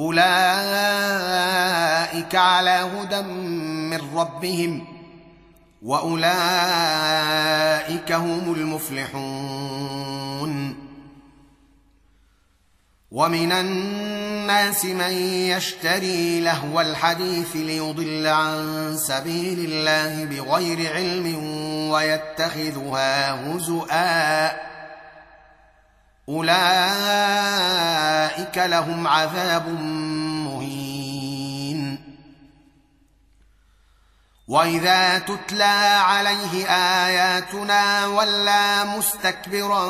أولئك على هدى من ربهم وأولئك هم المفلحون. ومن الناس من يشتري لهو الحديث ليضل عن سبيل الله بغير علم ويتخذها هزؤا. أولئك لهم عذاب مهين. وإذا تتلى عليه آياتنا ولى مستكبرا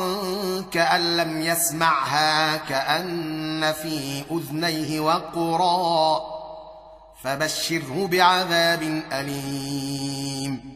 كأن لم يسمعها كأن في أذنيه وقرا فبشره بعذاب أليم.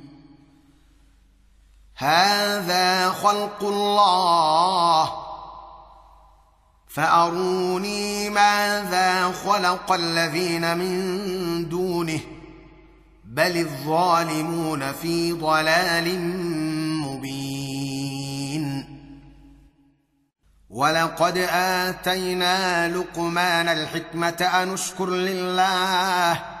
هذا خلق الله. فأروني ماذا خلق الذين من دونه. بل الظالمون في ضلال مبين. ولقد آتينا لقمان الحكمة أن اشكر لله.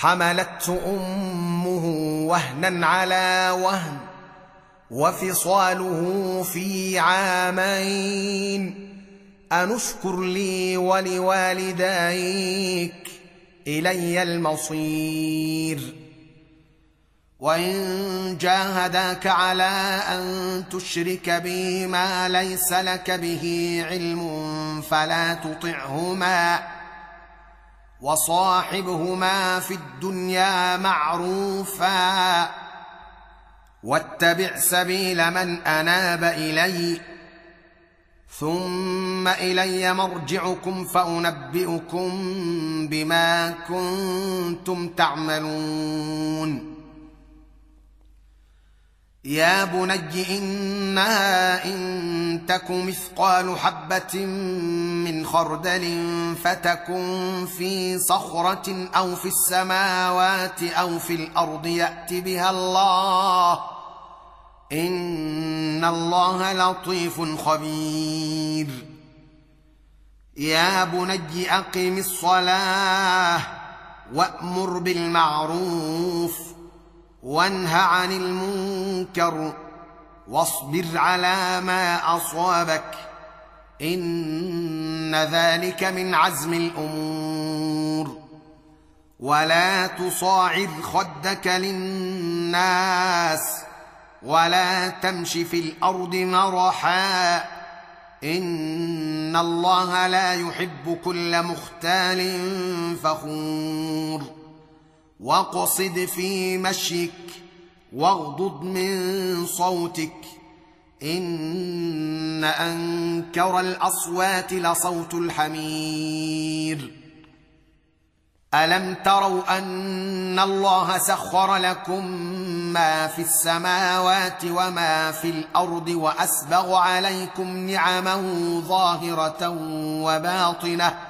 حملته أمه وهنا على وهن وفصاله في عامين. أنشكر لي ولوالديك إلي المصير. وإن جاهداك على أن تشرك بي ما ليس لك به علم فلا تطعهما. وصاحبهما في الدنيا معروفا. واتبع سبيل من أناب إلي ثم إلي مرجعكم فأنبئكم بما كنتم تعملون. يا بني انها إن تك مثقال حبة من خردل فتكن في صخرة أو في السماوات أو في الأرض يأت بها الله. إن الله لطيف خبير. يا بني أقم الصلاة وأمر بالمعروف. وانه عن المنكر واصبر على ما أصابك إن ذلك من عزم الأمور ولا تصاعر خدك للناس ولا تمش في الأرض مرحا إن الله لا يحب كل مختال فخور واقصد في مشيك واغضض من صوتك ان انكر الاصوات لصوت الحمير الم تروا ان الله سخر لكم ما في السماوات وما في الأرض واسبغ عليكم نعمه ظاهره وباطنه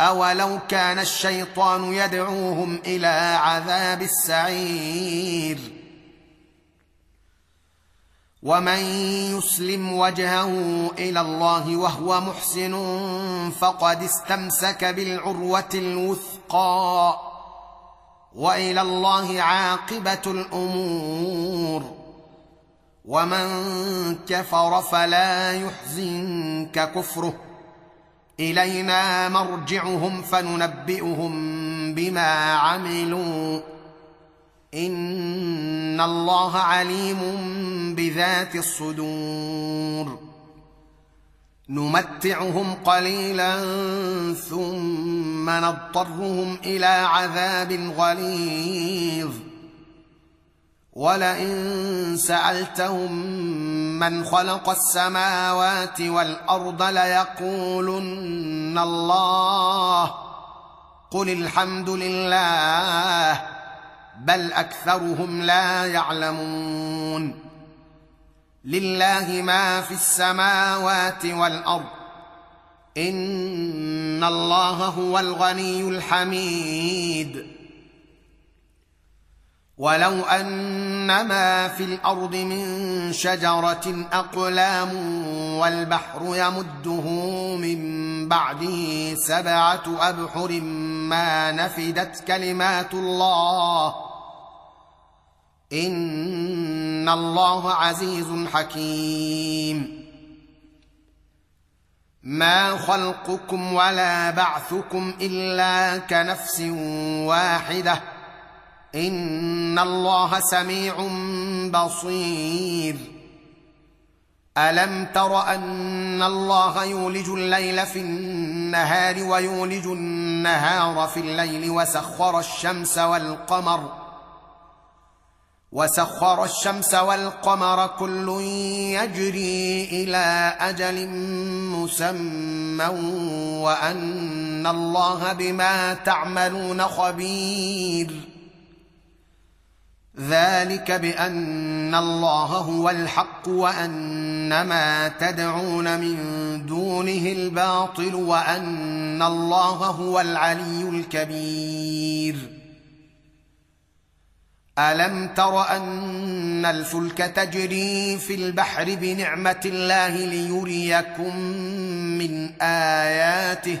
اولو كان الشيطان يدعوهم إلى عذاب السعير ومن يسلم وجهه إلى الله وهو محسن فقد استمسك بالعروه الوثقى والى الله عاقبه الأمور ومن كفر فلا يحزنك كفره إلينا مرجعهم فننبئهم بما عملوا. إن الله عليم بذات الصدور. نمتعهم قليلا ثم نضطرهم إلى عذاب غليظ. ولئن سألتهم من خلق السماوات والأرض ليقولن الله قل الحمد لله بل أكثرهم لا يعلمون لله ما في السماوات والأرض إن الله هو الغني الحميد ولو ان ما في الأرض من شجرة أقلام والبحر يمده من بعده سبعة أبحر ما نفدت كلمات الله. إن الله عزيز حكيم. ما خلقكم ولا بعثكم إلا كنفس واحدة. ان الله سميع بصير. الم تر ان الله يولج الليل في النهار ويولج النهار في الليل وسخر الشمس والقمر وسخر الشمس والقمر كل يجري إلى أجل مسمى وان الله بما تعملون خبير. ذلك بأن الله هو الحق وأن ما تدعون من دونه الباطل وأن الله هو العلي الكبير. ألم تر أن الفلك تجري في البحر بنعمة الله ليريكم من آياته؟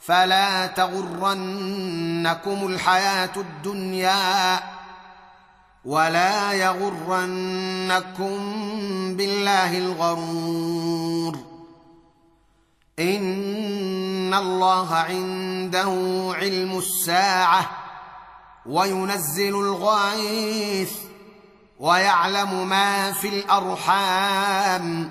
فلا تغرنكم الحياة الدنيا ولا يغرنكم بالله الغرور. إن الله عنده علم الساعة وينزل الغيث ويعلم ما في الأرحام.